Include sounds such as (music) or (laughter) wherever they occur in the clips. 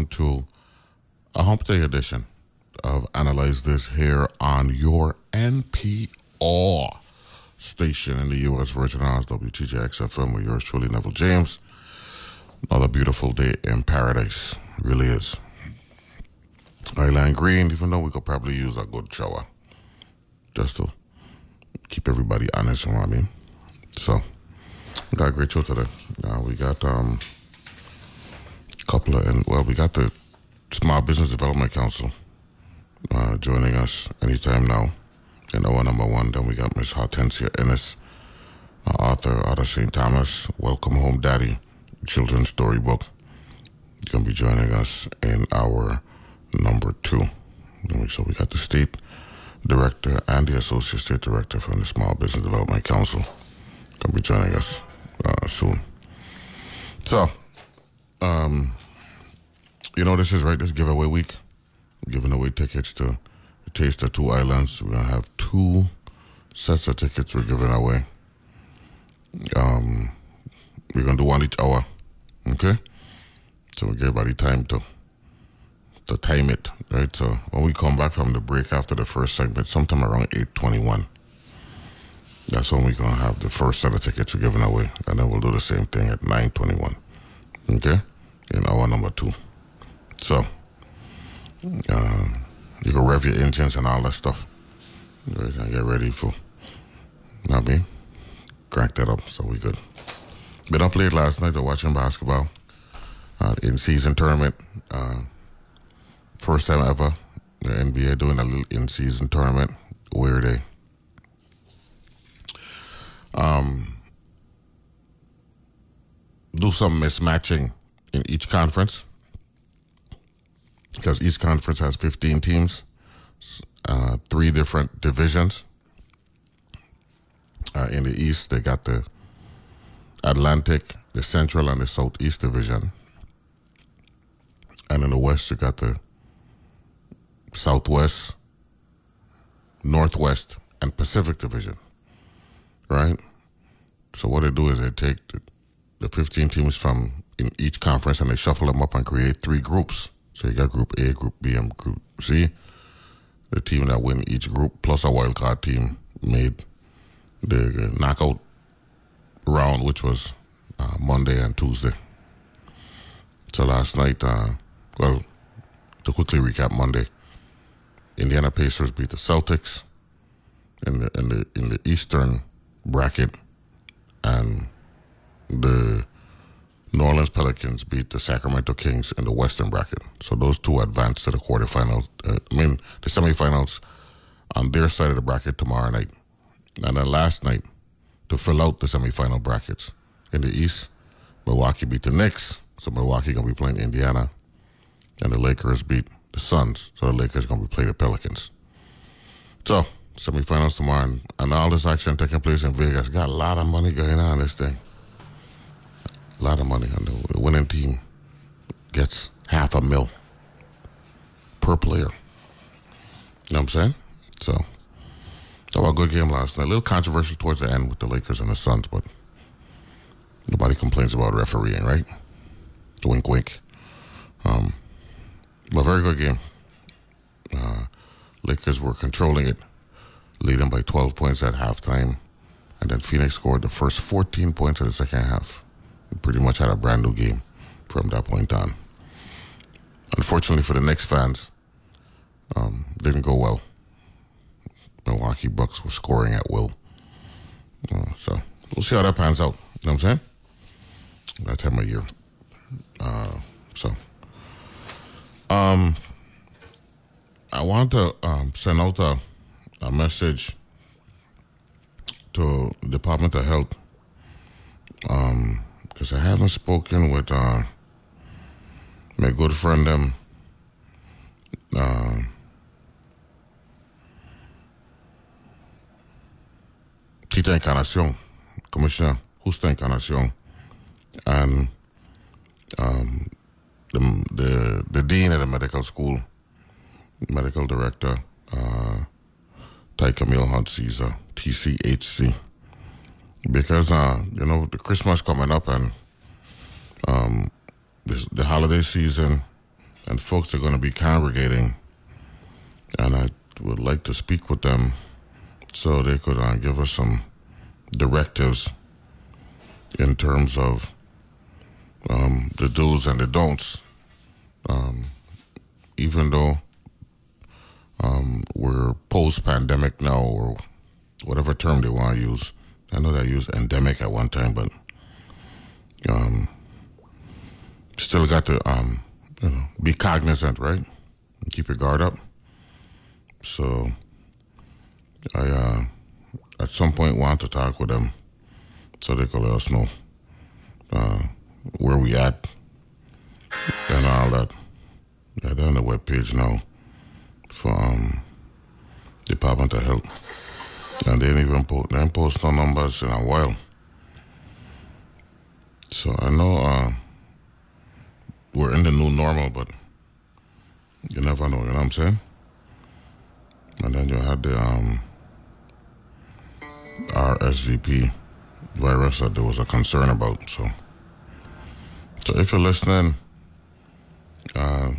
Welcome to a hump day edition of Analyze This here on your NPR station in the U.S. Virgin Islands, WTJX FM, with yours truly, Neville James. Another beautiful day in paradise, really is. Island Green, even though we could probably use a good shower just to keep everybody honest, you know what I mean? So, we got a great show today. Uh, we got um, couple of, and well, we got the Small Business Development Council uh, joining us anytime now. And our number one, then we got Miss Hortensia Ennis, uh, author out of St. Thomas, Welcome Home Daddy, children's storybook. Going to be joining us in our number two. So we got the state director and the associate state director from the Small Business Development Council going to be joining us uh, soon. So, um, you know, this is right, this giveaway week. Giving away tickets to Taste of Two Islands. We're to have two sets of tickets we're giving away. Um, we're to do one each hour. Okay? So we give everybody time to to time it, right? So when we come back from the break after the first segment, sometime around 821, that's when we're gonna have the first set of tickets we're giving away, and then we'll do the same thing at nine twenty one. Okay, in hour number two. So, uh, you can rev your engines and all that stuff. Get ready for. Know what I mean, crank that up so we good. Been up late last night to watching basketball. Uh, in season tournament. Uh, first time ever the NBA doing a little in season tournament where they do some mismatching in each conference because each conference has 15 teams, uh, three different divisions. Uh, in the East, they got the Atlantic, the Central, and the Southeast division. And in the West, you got the Southwest, Northwest, and Pacific division. Right? So what they do is they take the, the 15 teams from in each conference and they shuffle them up and create three groups. So you got Group A, Group B, and Group C. The team that win each group plus a wildcard team made the knockout round, which was uh, Monday and Tuesday. So last night, uh, well, to quickly recap Monday, Indiana Pacers beat the Celtics in the in the in the Eastern bracket and the New Orleans Pelicans beat the Sacramento Kings in the Western bracket. So those two advance to the quarterfinals. Uh, I mean, the semifinals on their side of the bracket tomorrow night. And then last night, to fill out the semifinal brackets in the East, Milwaukee beat the Knicks. So Milwaukee gonna be playing Indiana, and the Lakers beat the Suns. So the Lakers gonna be playing the Pelicans. So semifinals tomorrow, and, and all this action taking place in Vegas. Got a lot of money going on this thing. A lot of money, and the, the winning team gets half a mil per player. You know what I'm saying? So, was a good game last night. A little controversial towards the end with the Lakers and the Suns, but nobody complains about refereeing, right? Wink, wink. Um, but very good game. Uh, Lakers were controlling it, leading by 12 points at halftime. And then Phoenix scored the first 14 points of the second half. Pretty much had a brand new game from that point on. Unfortunately for the Knicks fans, um, didn't go well. Milwaukee Bucks were scoring at will. Uh, so we'll see how that pans out. You know what I'm saying? That time of year. Uh, so, um, I want to um, send out a, a message to the Department of Health because because I haven't spoken with uh, my good friend them. Uh, Tita Encarnacion, Commissioner Justa Encarnacion, and um, the, the the dean of the medical school, medical director, uh, Tai Camille Hunte Caesar, TCHC. Because uh, you know the Christmas coming up and um, this, the holiday season, and folks are going to be congregating, and I would like to speak with them so they could uh, give us some directives in terms of um, the do's and the don'ts. Um, even though um, we're post pandemic now, or whatever term they want to use. I know they used endemic at one time, but um, still got to um, you know, be cognizant, right? And keep your guard up. So I uh, at some point want to talk with them so they can let us know uh, where we at and all that. Yeah, they're on the webpage now for um, Department of Health. And they didn't even post, they ain't post no numbers in a while. So I know uh, we're in the new normal, but you never know, you know what I'm saying? And then you had the um, RSVP virus that there was a concern about. So, so if you're listening, uh,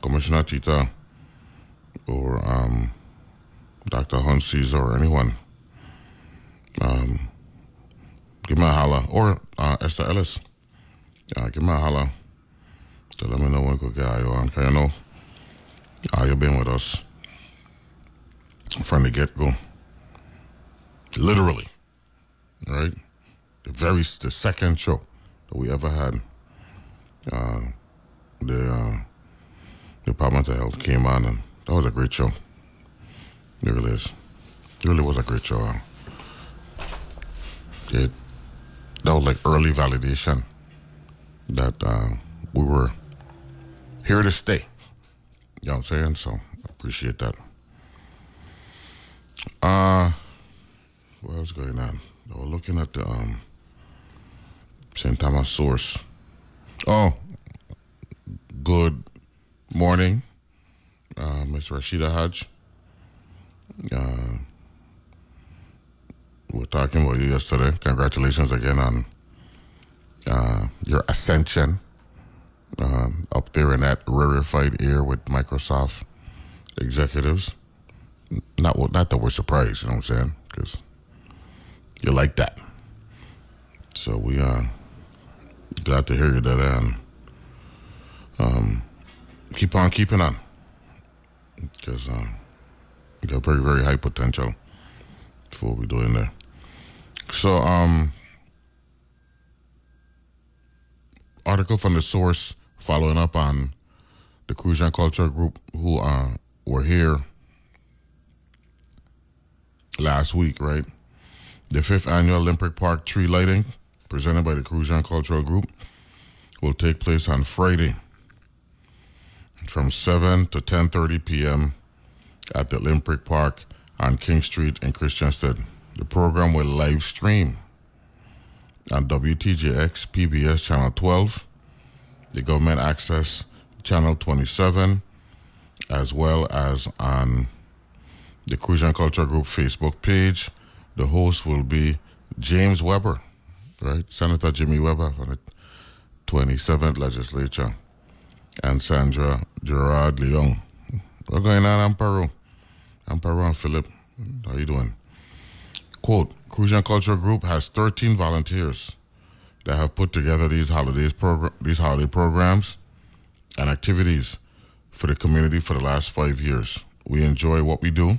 Commissioner Tita or um, Dr. Hunte Caesar or anyone, um, give me a holla. Or uh, Esther Ellis, uh, give me a holla to let me know when could get you on. Because you know, uh, you've been with us from the get go. Literally, right? The very the second show that we ever had, uh, the uh, Department of Health came on, and that was a great show. It really is. It really was a great show. It that was like early validation that uh, we were here to stay. You know what I'm saying? So appreciate that. Uh what else going on? I was looking at the um St. Thomas source. Oh, good morning, uh. Rashida Hodge. Uh, we were talking about you yesterday. Congratulations again on uh, your ascension um, up there in that rarefied air with Microsoft executives. Not not that we're surprised, you know what I'm saying? Because you like that. So we are glad to hear you that and um, keep on keeping on because uh, got very very high potential for what we're doing there. So um, article from the source following up on the Crucian Culture Group who uh, were here last week, right? The fifth annual Olympic Park tree lighting, presented by the Crucian Cultural Group, will take place on Friday from 7 to 10:30 p.m. at the Olympic Park on King Street in Christiansted. The program will live stream on WTJX PBS Channel 12, the Government Access Channel 27, as well as on the Crucian Culture Group Facebook page. The host will be James Weber, right? Senator Jimmy Weber from the 27th Legislature, and Sandra Gerard Leon. What's going on, Amparo? And Philip, how you doing? Quote, Crucian Culture Group has 13 volunteers that have put together these holidays progr- these holiday programs and activities for the community for the last five years. We enjoy what we do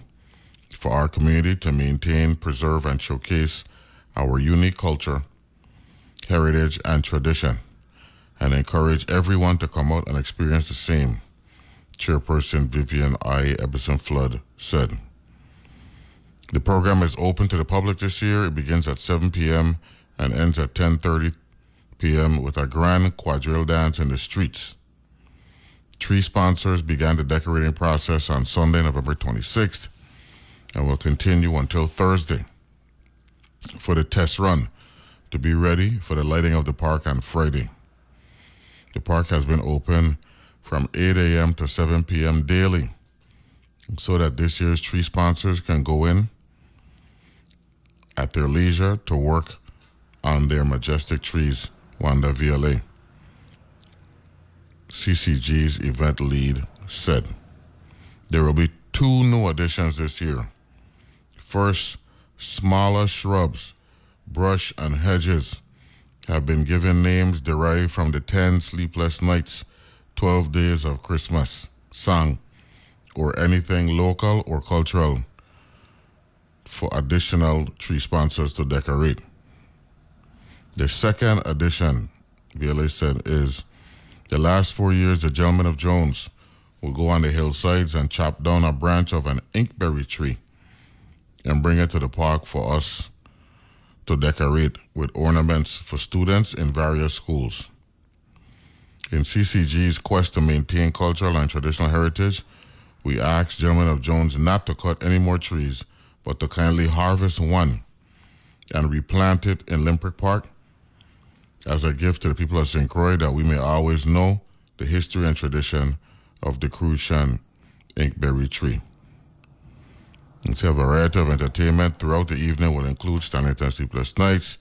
for our community to maintain, preserve, and showcase our unique culture, heritage, and tradition, and encourage everyone to come out and experience the same. Chairperson Vivian I. Ebbison Flood said. The program is open to the public this year. It begins at 7 p.m. and ends at 10:30 p.m. with a grand quadrille dance in the streets. Tree sponsors began the decorating process on Sunday, November 26th, and will continue until Thursday for the test run to be ready for the lighting of the park on Friday. The park has been open from 8 a.m. to 7 p.m. daily so that this year's tree sponsors can go in at their leisure to work on their majestic trees, Wanda VLA. CCG's event lead said. There will be two new additions this year. First, smaller shrubs, brush, and hedges have been given names derived from the 10 sleepless nights, 12 days of Christmas song, or anything local or cultural for additional tree sponsors to decorate. The second addition, VLA said, is the last four years, the gentlemen of Jones will go on the hillsides and chop down a branch of an inkberry tree and bring it to the park for us to decorate with ornaments for students in various schools. In CCG's quest to maintain cultural and traditional heritage, we ask Gentlemen of Jones not to cut any more trees, but to kindly harvest one and replant it in Limerick Park as a gift to the people of St. Croix that we may always know the history and tradition of the Crucian inkberry tree. And a variety of entertainment throughout the evening will include Stanleyton Sleepless Nights,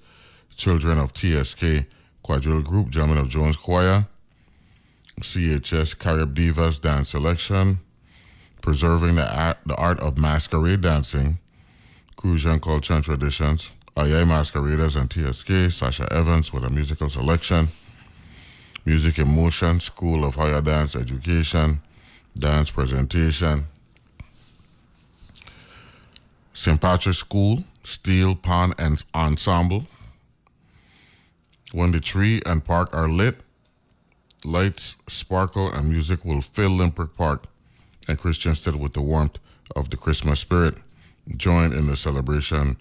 Children of TSK Quadrille Group, Gentlemen of Jones Choir, CHS Carib Divas Dance Selection, Preserving the Art, the art of Masquerade Dancing, Crucian Culture and Traditions, IA Masqueraders and TSK, Sasha Evans with a musical selection, Music in Motion, School of Higher Dance Education, Dance Presentation, St. Patrick's School, Steel Pond and Ensemble. When the tree and park are lit, lights, sparkle, and music will fill Limerick Park and Christiansted with the warmth of the Christmas spirit. Join in the celebration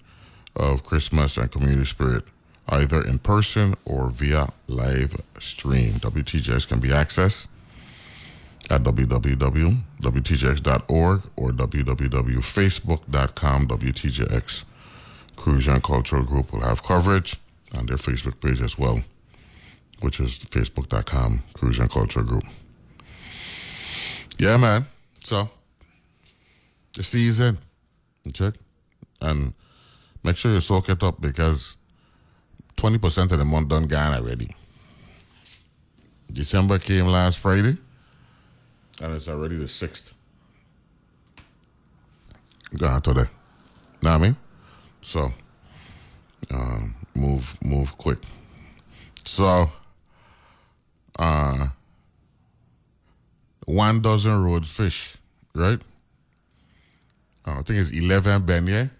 of Christmas and community spirit, either in person or via live stream. WTJX can be accessed at www.wtjx.org or www.facebook.com. WTJX Crucian Cultural Group will have coverage on their Facebook page as well, which is facebook.com Crucian Culture Group. Yeah, man. So, the season, check, and make sure you soak it up because 20% of the month done gone already. December came last Friday, and it's already the 6th. Gone today. Know what I mean? So, um, move, move quick. So, uh, one dozen road fish, right? Uh, I think it's 11 beignet,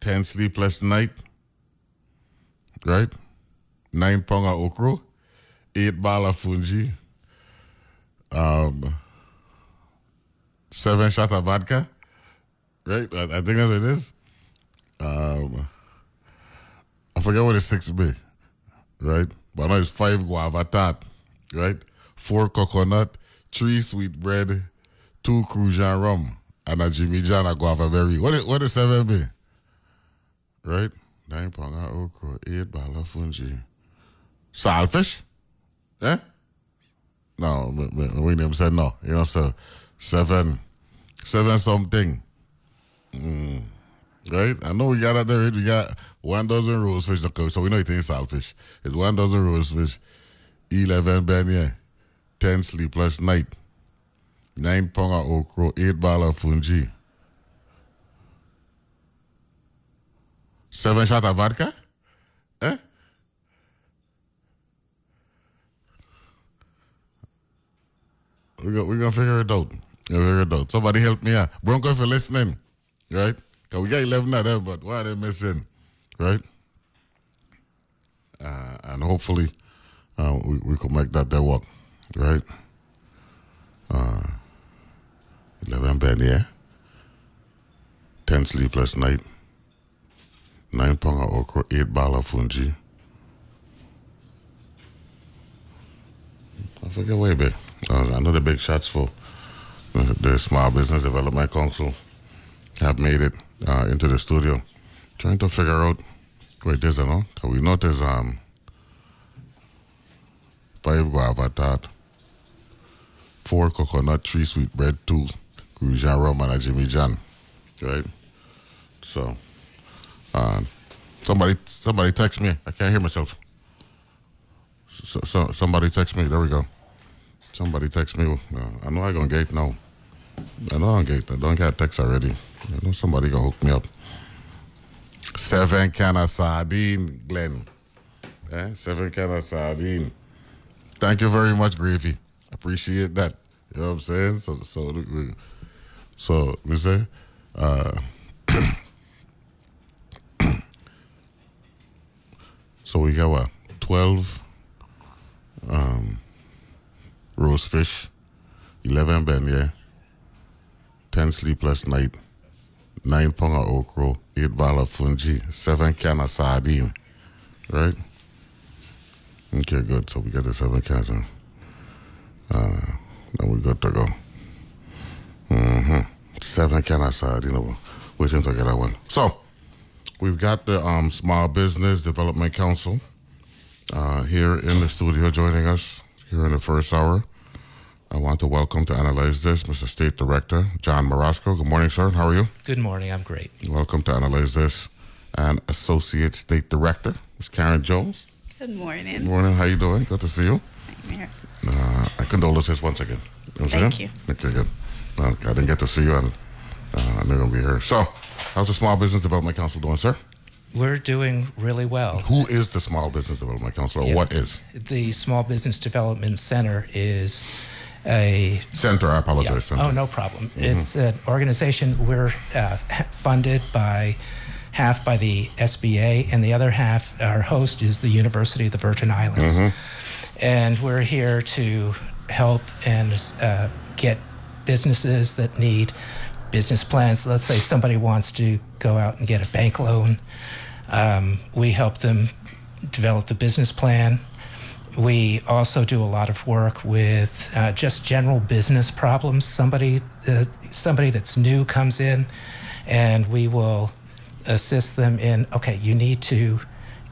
10 sleepless night, right? Nine pound of okra, eight ball of fungi, um, seven shot of vodka, right? I, I think that's what it is. Um, I forget what the six be, right? But now it's five guava tart, right? Four coconut, three sweet bread, two Crucian rum, and a Jimmy John a guava berry. What is, what is seven be? Right? Nine of okra, eight ball of fungi. Saltfish? Yeah? No, William said no. You know, so seven, seven something. Mm. Right? I know we got out there, we got one dozen rose fish so we know it ain't saltfish. It's one dozen rose fish, 11 beignet, 10 sleepless night, 9 pound of okra, 8 ball of fungi, 7 shot of vodka? Eh? We're gonna, we gonna figure it out. We'll figure it out. Somebody help me out. Bronco, if you're listening, right? Cause we got 11 of them, but why are they missing? Right? Uh, and hopefully uh, we, we could make that day work. Right? Uh, 11 bed, yeah? 10 sleepless night. 9 pound of okra, 8 ball of fungi. forget way big. Uh, I know the big shots for the Small Business Development Council have made it uh, into the studio, trying to figure out where it is, you know. So we notice um five guava tart, four coconut, three sweet bread, two Crucian rum, and a Jimmy John, right? So, uh, somebody somebody text me. I can't hear myself. So, so somebody text me. There we go. Somebody text me. Uh, I know I gonna gate now. I know I'm gate. I don't get text already. I know somebody gonna hook me up. Seven can of sardine, Glenn. Eh? Seven can of sardine. Thank you very much, Gravy. Appreciate that. You know what I'm saying? So, so, we- so we say, uh, (coughs) so we got what? Twelve um, roast fish, eleven beignet, ten sleepless night, nine of okra, eight ball of fungi, seven can of sardine, right? Okay, good. So we got the seven cans. in. Uh, then we good to go. Mm-hmm. Seven can of sardine. over. Waiting to get that one. So we've got the um, Small Business Development Council uh, here in the studio joining us here in the first hour. I want to welcome to analyze this Mr. State Director John Morosco. Good morning, sir. How are you? Good morning. I'm great. Welcome to analyze this. And Associate State Director Ms. Karen Jones. Good morning. Good morning. morning. How you doing? Good to see you. Same here. Uh, and condolences once again. You know Thank saying? Okay, good. Well, I didn't get to see you, and uh, I knew you're going to be here. So, how's the Small Business Development Council doing, sir? We're doing really well. Who is the Small Business Development Council, or Yeah. what is? The Small Business Development Center is a Center, I apologize. Center. oh no problem. It's an organization we're uh, funded by half by the SBA and the other half our host is the University of the Virgin Islands, and we're here to help and uh, get businesses that need business plans. Let's say somebody wants to go out and get a bank loan. Um, we help them develop the business plan. We also do a lot of work with uh, just general business problems. Somebody, uh, somebody that's new comes in, and we will assist them in. Okay, you need to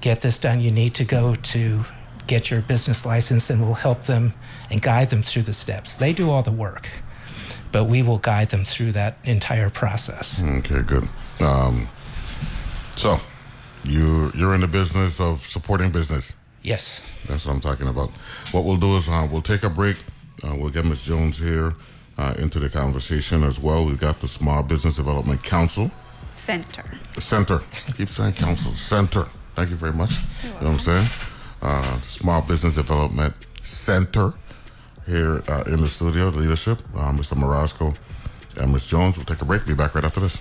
get this done. You need to go to get your business license, and we'll help them and guide them through the steps. They do all the work, but we will guide them through that entire process. Okay, good. Um, so, you you're in the business of supporting business. Yes. That's what I'm talking about. What we'll do is uh, we'll take a break. Uh, we'll get Ms. Jones here uh, into the conversation as well. We've got the Small Business Development Council, Center. the center. Keep saying council, center. Thank you very much. You know what I'm saying? Uh, Small Business Development Center here uh, in the studio, the leadership, uh, Mr. Morosco and Ms. Jones. We'll take a break. Be back right after this.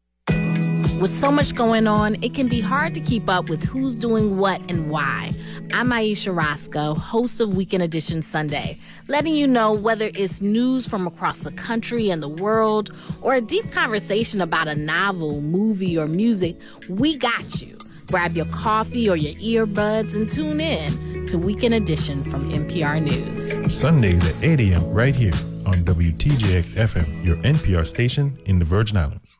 With so much going on, it can be hard to keep up with who's doing what and why. I'm Ayesha Rascoe, host of Weekend Edition Sunday, letting you know whether it's news from across the country and the world or a deep conversation about a novel, movie, or music, we got you. Grab your coffee or your earbuds and tune in to Weekend Edition from NPR News. Sundays at 8 a.m. right here on WTJX FM, your NPR station in the Virgin Islands.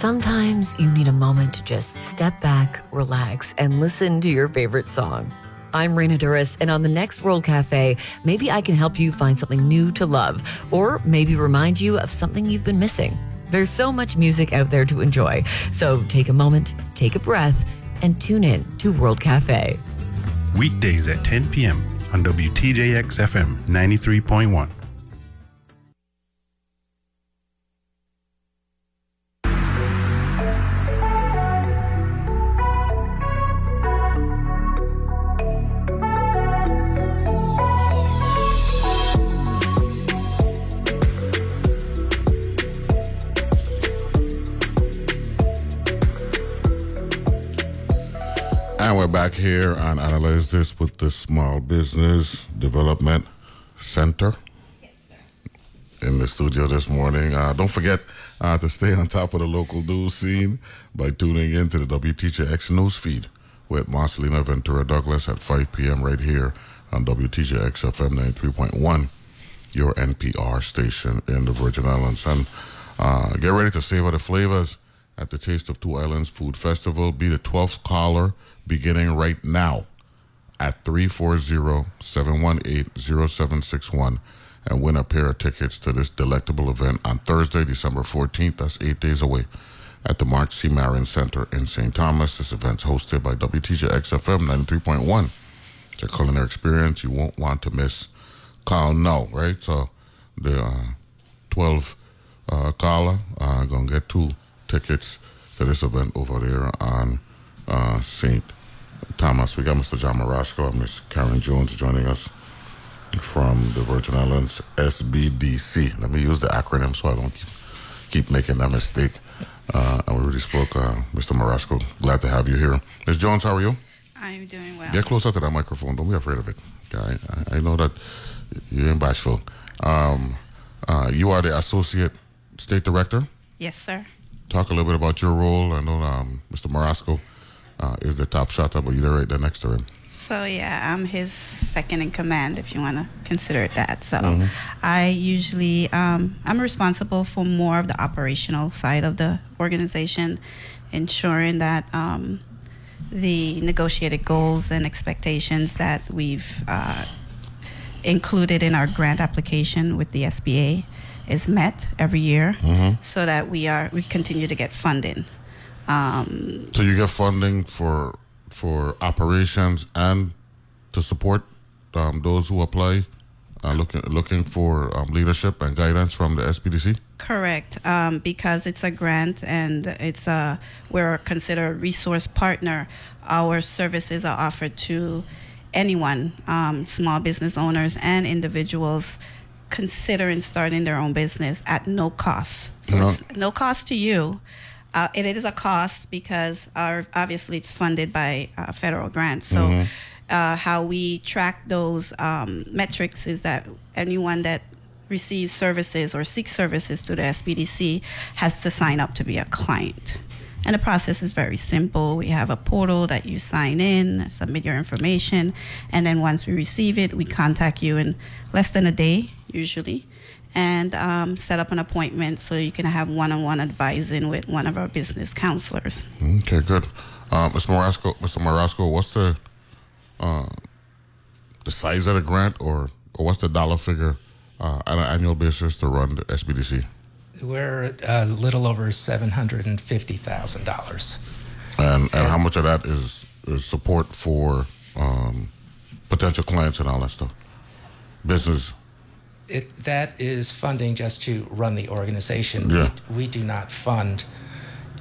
Sometimes you need a moment to just step back, relax, and listen to your favorite song. I'm Raina Douris, and on the next World Cafe, maybe I can help you find something new to love, or maybe remind you of something you've been missing. There's so much music out there to enjoy, so take a moment, take a breath, and tune in to World Cafe. Weekdays at 10 p.m. on WTJX FM 93.1. back here on Analyze This with the Small Business Development Center in the studio this morning. Uh, don't forget uh, to stay on top of the local news scene by tuning in to the WTJX news feed with Marcelina Ventura Douglas at 5 p.m. right here on WTJX FM 93.1, your NPR station in the Virgin Islands. And uh, get ready to savor the flavors at the Taste of Two Islands Food Festival. Be the 12th caller beginning right now at 340-718-0761 and win a pair of tickets to this delectable event on Thursday, December 14th. That's eight days away at the Mark C. Marin Center in St. Thomas. This event's hosted by WTJX FM 93.1. It's a culinary experience you won't want to miss. Call no, right? So the uh, 12 uh, caller uh, going to get two tickets to this event over there on uh, St. Thomas. We got Mr. John Morosco and Miss Karen Jones joining us from the Virgin Islands SBDC. Let me use the acronym so I don't keep, keep making that mistake. Uh, and we already spoke, uh, Mr. Morosco. Glad to have you here. Ms. Jones, how are you? I'm doing well. Get closer to that microphone. Don't be afraid of it. Okay? I, I know that you're in bashful. Um, uh, you are the Associate State Director. Yes, sir. Talk a little bit about your role. I know um, Mr. Morosco uh, is the top shotter, but you're right there next to him. So yeah, I'm his second in command, if you want to consider it that. So I usually um, I'm responsible for more of the operational side of the organization, ensuring that um, the negotiated goals and expectations that we've uh, included in our grant application with the SBA is met every year, so that we are we continue to get funding. Um, So you get funding for for operations and to support um, those who apply, uh, looking looking for um, leadership and guidance from the SBDC. Correct, um, because it's a grant and it's a we're considered a resource partner. Our services are offered to anyone, um, small business owners and individuals considering starting their own business at no cost. So No. cost to you. Uh, it is a cost because our obviously it's funded by uh, federal grants. So uh, how we track those um, metrics is that anyone that receives services or seeks services to the SBDC has to sign up to be a client. And the process is very simple. We have a portal that you sign in, submit your information, and then once we receive it, we contact you in less than a day, usually, and um, set up an appointment so you can have one-on-one advising with one of our business counselors. Okay, good. Uh, Mr. Morosco, Mr. Morosco, what's the uh, the size of the grant, or or what's the dollar figure uh, on an annual basis to run the SBDC? We're a little over seven hundred and fifty thousand dollars. And and how much of that is is support for um, potential clients and all that stuff? Business. It, that is funding just to run the organization. Yeah. We, we do not fund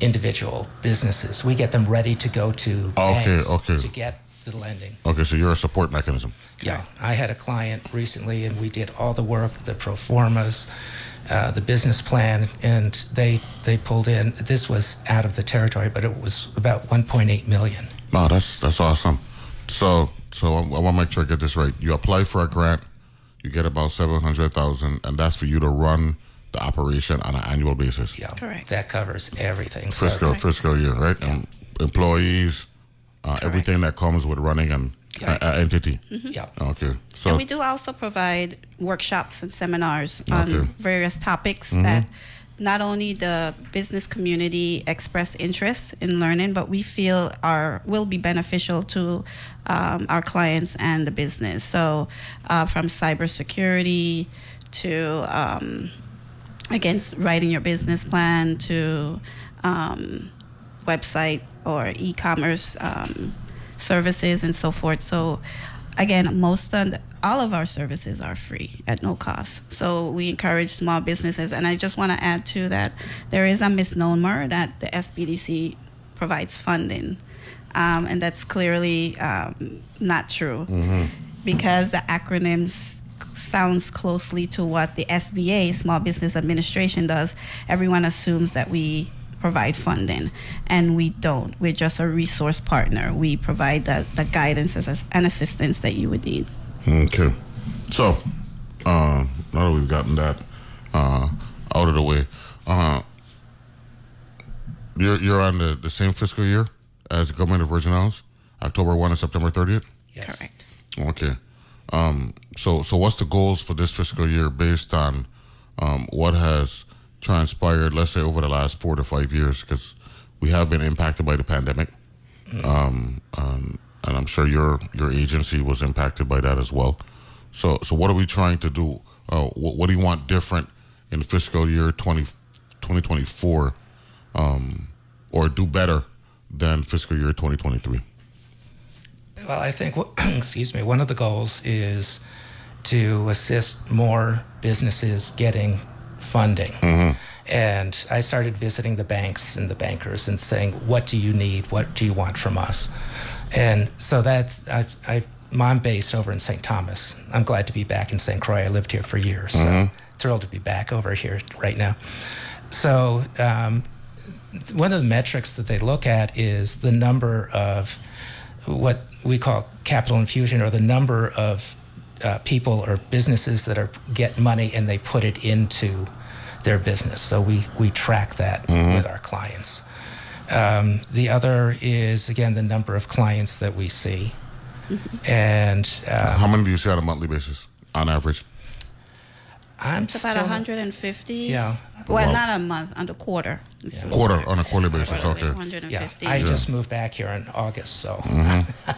individual businesses. We get them ready to go to Okay, banks okay. to get the lending. Okay, so you're a support mechanism. Yeah, I had a client recently, and we did all the work, the pro formas, uh, the business plan, and they they pulled in. This was out of the territory, but it was about 1.8 million. No, that's that's awesome. So so I, I want to make sure I get this right. You apply for a grant, you get about seven hundred thousand, and that's for you to run the operation on an annual basis. Yeah, Correct. That covers everything. So- Fiscal fiscal year, right? And employees, uh, everything that comes with running an Yeah. a, a entity. yeah. Okay, so And we do also provide workshops and seminars on Okay. various topics that not only the business community express interest in learning, but we feel are will be beneficial to um, our clients and the business. So, uh, from cybersecurity to um, against writing your business plan to um, website or e-commerce um, services and so forth. So again, most of the, all of our services are free at no cost. So we encourage small businesses, and I just want to add to that there is a misnomer that the SBDC provides funding, um, and that's clearly um, not true because the acronyms sounds closely to what the SBA, Small Business Administration, does. Everyone assumes that we provide funding, and we don't. We're just a resource partner. We provide the, the guidance and assistance that you would need. Okay. So, uh, now that we've gotten that uh, out of the way, uh, you're you're on the, the same fiscal year as the government of Virgin Islands, October one and September thirtieth. Yes. Correct. Okay. Um, so so what's the goals for this fiscal year based on um, what has transpired? Let's say over the last four to five years, because we have been impacted by the pandemic, um, um, and I'm sure your your agency was impacted by that as well. So so what are we trying to do? Uh, what, what do you want different in fiscal year 20, 2024, um, or do better than fiscal year 2023? Well, I think, what- (clears throat) excuse me, one of the goals is to assist more businesses getting funding. And I started visiting the banks and the bankers and saying, what do you need? What do you want from us? And so that's, I, I, I'm based over in St. Thomas. I'm glad to be back in St. Croix. I lived here for years. So thrilled to be back over here right now. So, um, one of the metrics that they look at is the number of what we call capital infusion or the number of uh, people or businesses that are get money and they put it into their business. So we we track that with our clients. Um, the other is again the number of clients that we see, and uh, How many do you see on a monthly basis, on average? I'm It's about 150. Yeah. Well, Wow. not a month, on the quarter. It's Quarter on a quarterly basis. Okay. 150. yeah. 150. I just moved back here in August, so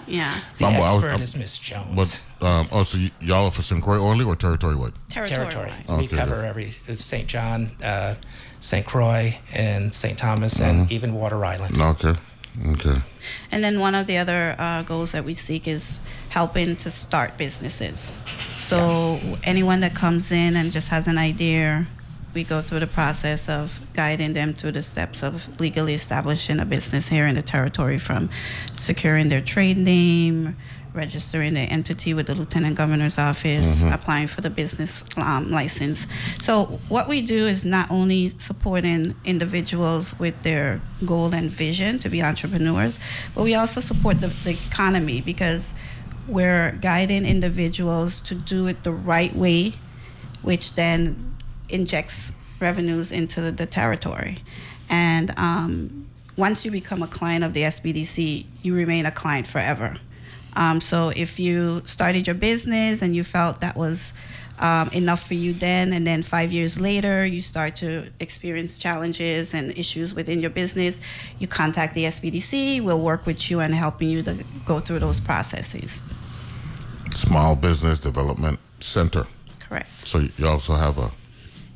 yeah. (laughs) the Um, I was- expert um, is Miss Jones. But um, oh, so y- y'all are for St. Croix only or territory wide? territory. Territory. We Okay, cover good. every it's St. John, uh, St. Croix, and St. Thomas, and even Water Island. Okay. Okay. And then one of the other uh, goals that we seek is helping to start businesses. So anyone that comes in and just has an idea, we go through the process of guiding them through the steps of legally establishing a business here in the territory from securing their trade name, registering the entity with the lieutenant governor's office, applying for the business um, license. So what we do is not only supporting individuals with their goal and vision to be entrepreneurs, but we also support the, the economy because we're guiding individuals to do it the right way, which then injects revenues into the, the territory. And um, once you become a client of the SBDC, you remain a client forever. Um, so if you started your business and you felt that was um, enough for you then, and then five years later you start to experience challenges and issues within your business, you contact the SBDC. We'll work with you and helping you to go through those processes. Small Business Development Center. Correct. So you also have a,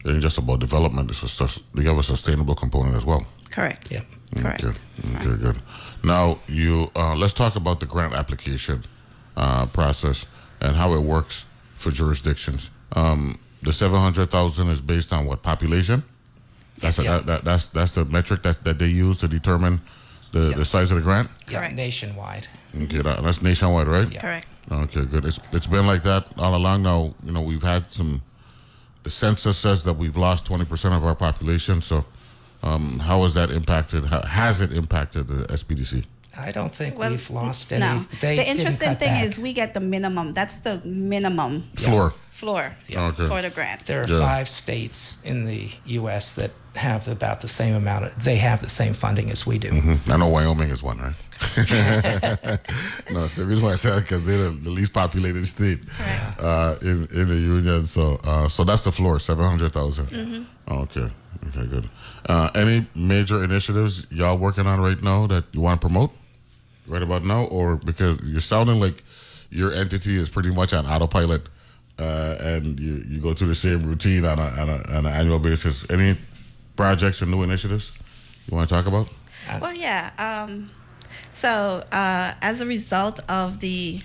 it ain't just about development, it's a, sus- you have a sustainable component as well. Correct. Yeah. Correct. Okay, okay, good. Now you uh, let's talk about the grant application uh, process and how it works for jurisdictions. Um, the seven hundred thousand is based on what population? That's Yeah. that, that, that's that's the metric that, that they use to determine The Yeah. the size of the grant? Yeah, Correct. nationwide. Okay, that, that's nationwide, right? Yeah. Correct. Okay, good. It's it's been like that all along. Now, you know, we've had some. The census says that we've lost twenty percent of our population. So, um, how has that impacted? How, has it impacted the SBDC? I don't think Well, we've lost any. No. They the interesting thing back. is we get the minimum. That's the minimum Floor. floor Okay. for the grant. there are Yeah. five states in the U.S. that have about the same amount. Of, they have the same funding as we do. Hmm, I know Wyoming is one, right? (laughs) (laughs) no, the reason why I said because they're the, the least populated state Correct. uh, in in the union. So, uh, so that's the floor, seven hundred Okay, okay, good. Uh, any major initiatives y'all working on right now that you want to promote right about now, or because you're sounding like your entity is pretty much on autopilot, uh, and you, you go through the same routine on a, on, a, on an annual basis. Any projects and new initiatives you want to talk about? Well, yeah. Um, so, uh, as a result of the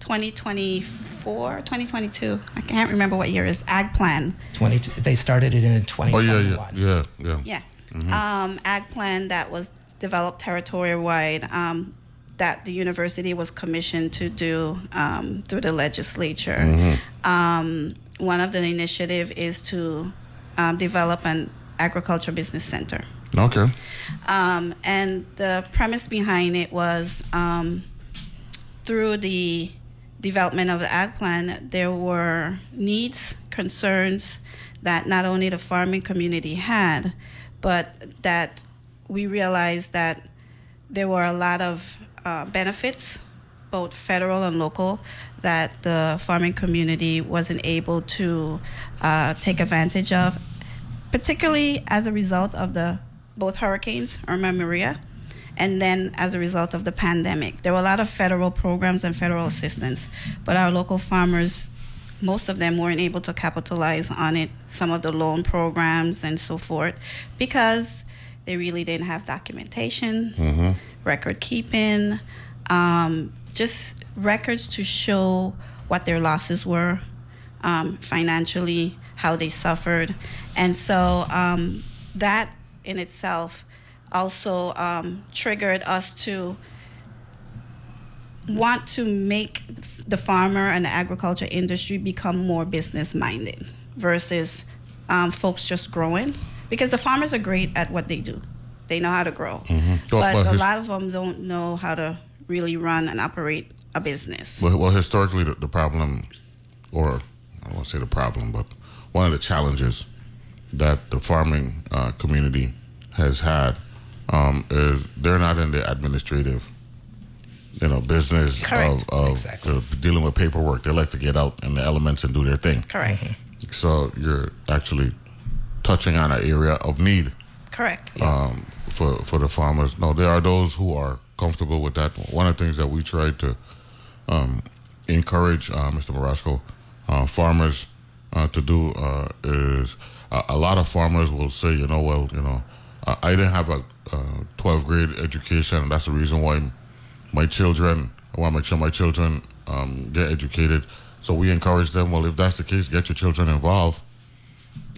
2024, 2022, I can't remember what year is Ag Plan. 20, they started it in Oh 2021. yeah, yeah, yeah, yeah. Yeah. Um, Ag Plan that was developed territory wide. Um, that the university was commissioned to do um, through the legislature. Um, one of the initiative is to um, develop an agriculture business center. Okay. Um, and the premise behind it was um, through the development of the ag plan, there were needs, concerns that not only the farming community had, but that we realized that there were a lot of uh, benefits, both federal and local, that the farming community wasn't able to uh, take advantage of, particularly as a result of the both hurricanes, Irma and Maria, and then as a result of the pandemic. There were a lot of federal programs and federal assistance, but our local farmers, most of them weren't able to capitalize on it, some of the loan programs and so forth, because they really didn't have documentation, record keeping, um, just records to show what their losses were um, financially, how they suffered. And so um, that in itself also um, triggered us to want to make the farmer and the agriculture industry become more business minded versus um, folks just growing because the farmers are great at what they do they know how to grow Well, but well, a his- lot of them don't know how to really run and operate a business Well, well historically, the, the problem, or I don't want to say the problem, but one of the challenges that the farming uh, community has had um, is they're not in the administrative, you know, business Correct. of, of Exactly. dealing with paperwork. They like to get out in the elements and do their thing. correct So you're actually touching on an area of need correct um, for for the farmers. No, there are those who are comfortable with that. One of the things that we try to um, encourage, uh, Mr. Morosco, uh, farmers uh, to do uh, is a, a lot of farmers will say, you know, well, you know, I, didn't have a uh, 12th grade education, and that's the reason why my children, I want to make sure my children um, get educated. So we encourage them. Well, if that's the case, get your children involved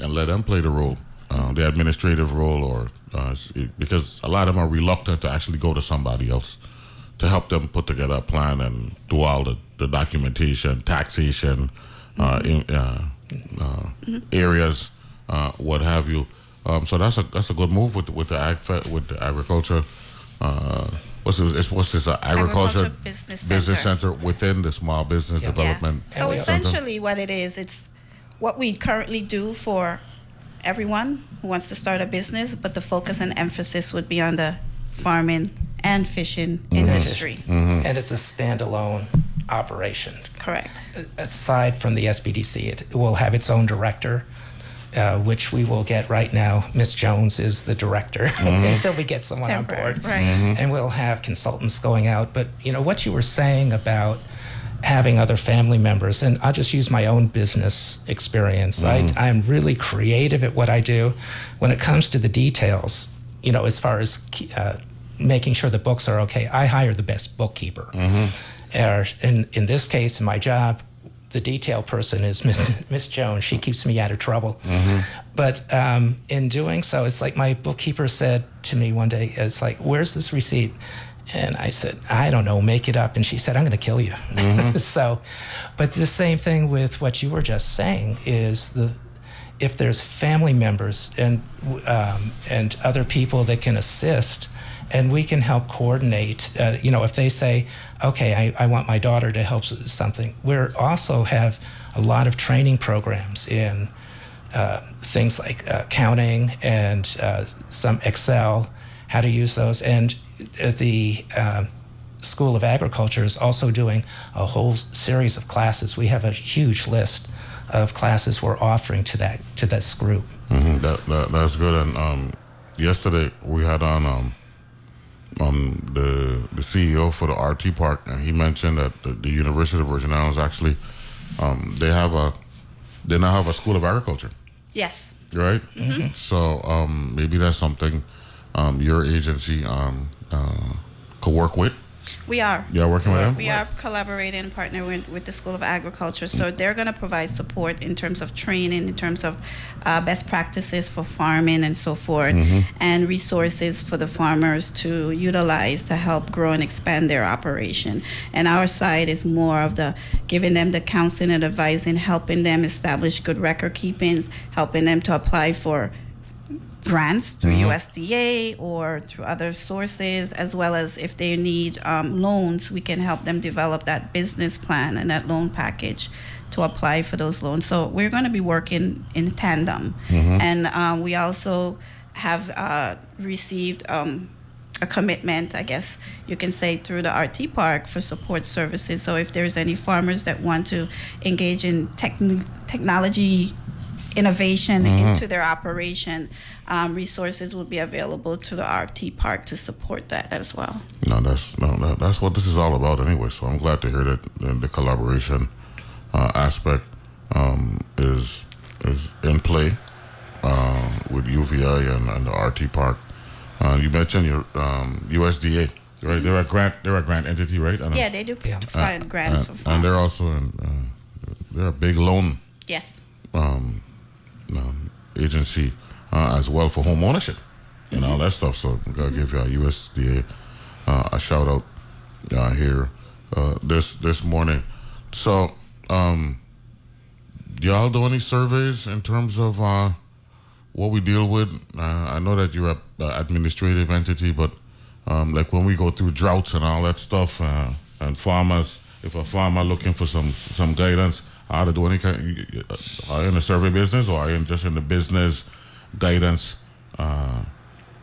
and let them play the role, uh, the administrative role, or uh, because a lot of them are reluctant to actually go to somebody else to help them put together a plan and do all the, the documentation, taxation, uh, in, uh, uh, areas, uh, what have you. Um, so that's a that's a good move with with the ag with the agriculture. Uh, what's this? What's this? Uh, agriculture, Agriculture Business center within the small business Yeah. development. So we- essentially, what it is, it's what we currently do for everyone who wants to start a business, but the focus and emphasis would be on the farming and fishing mm-hmm. industry. Mm-hmm. And it's a standalone operation. Correct. Aside from the SBDC, it will have its own director, uh, which we will get right now. Miss Jones is the director mm-hmm. (laughs) until we get someone Temporary, on board. right. And we'll have consultants going out. But, you know, what you were saying about having other family members, and I'll just use my own business experience. I, I'm really creative at what I do. When it comes to the details, you know, as far as uh, making sure the books are okay, I hire the best bookkeeper. Or in, in this case, in my job, the detail person is Miss (laughs) Miss Jones. She keeps me out of trouble. But um, in doing so, it's like my bookkeeper said to me one day, "It's like, where's this receipt?" And I said, "I don't know. Make it up." And she said, "I'm going to kill you." (laughs) so, but the same thing with what you were just saying is the if there's family members and um, and other people that can assist and we can help coordinate uh, you know if they say okay I, I want my daughter to help with something we also have a lot of training programs in uh, things like uh, counting and uh, some excel how to use those and the uh, school of agriculture is also doing a whole series of classes we have a huge list of classes we're offering to that to this group Mhm, That, that that's good. And um, yesterday we had on um, um the the CEO for the RT Park, and he mentioned that the, the University of Virgin Islands actually um, they have a they now have a school of agriculture, Yes. right? So um, maybe that's something um, your agency um, uh, could work with. We are. Yeah, working with them. We are collaborating and partnering with, with the School of Agriculture. So they're going to provide support in terms of training, in terms of uh, best practices for farming and so forth, and resources for the farmers to utilize to help grow and expand their operation. And our side is more of the giving them the counseling and advising, helping them establish good record keepings, helping them to apply for grants through USDA or through other sources, as well as if they need um, loans, we can help them develop that business plan and that loan package to apply for those loans. So we're going to be working in tandem, and um, we also have uh, received. Um, a commitment, I guess you can say, through the RT Park for support services. So if there's any farmers that want to engage in techn technology innovation into their operation, um, resources will be available to the RT Park to support that as well. No, that's no, that, that's what this is all about anyway. So I'm glad to hear that the, the collaboration uh, aspect um, is is in play uh, with UVI and, and the RT Park. Uh, you mentioned your um, USDA, right? They're a grant, they're a grant entity, right? And, Yeah, they do Yeah. provide grants and, for and they're also in, uh, they're a big loan yes. um, um, agency uh, as well for home ownership and all that stuff. So I'm gonna give uh, USDA uh, a shout out uh, here uh, this this morning. So um, y'all do any surveys in terms of uh, what we deal with? Uh, I know that you're an administrative entity, but um, like when we go through droughts and all that stuff, and farmers, if a farmer looking for some some guidance, how to do any kind, are you in the survey business or are you just in the business guidance uh,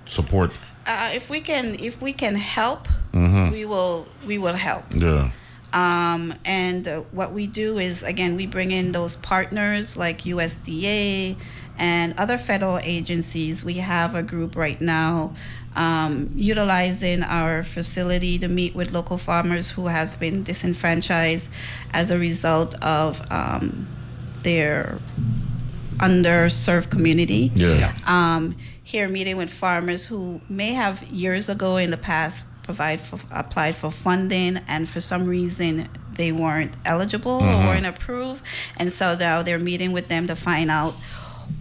support? Uh, if we can, if we can help, Mm-hmm. we will. We will help. Yeah. Um, and uh, what we do is, again, we bring in those partners like USDA and other federal agencies. We have a group right now um, utilizing our facility to meet with local farmers who have been disenfranchised as a result of um, their underserved community Yeah. um, here meeting with farmers who may have years ago in the past provide for, applied for funding and for some reason they weren't eligible or weren't approved and so now they're meeting with them to find out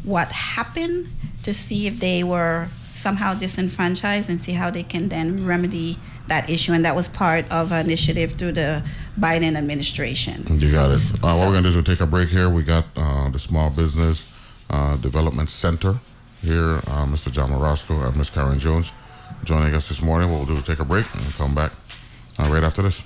what happened to see if they were somehow disenfranchised and see how they can then remedy that issue and that was part of an initiative through the biden administration You got it. Uh, what we're gonna do is we'll take a break here. We got uh, the Small Business uh, Development Center here, uh, Mr. John Morosco and Ms. Karen Jones joining us this morning. What we'll do is take a break and come back uh, right after this.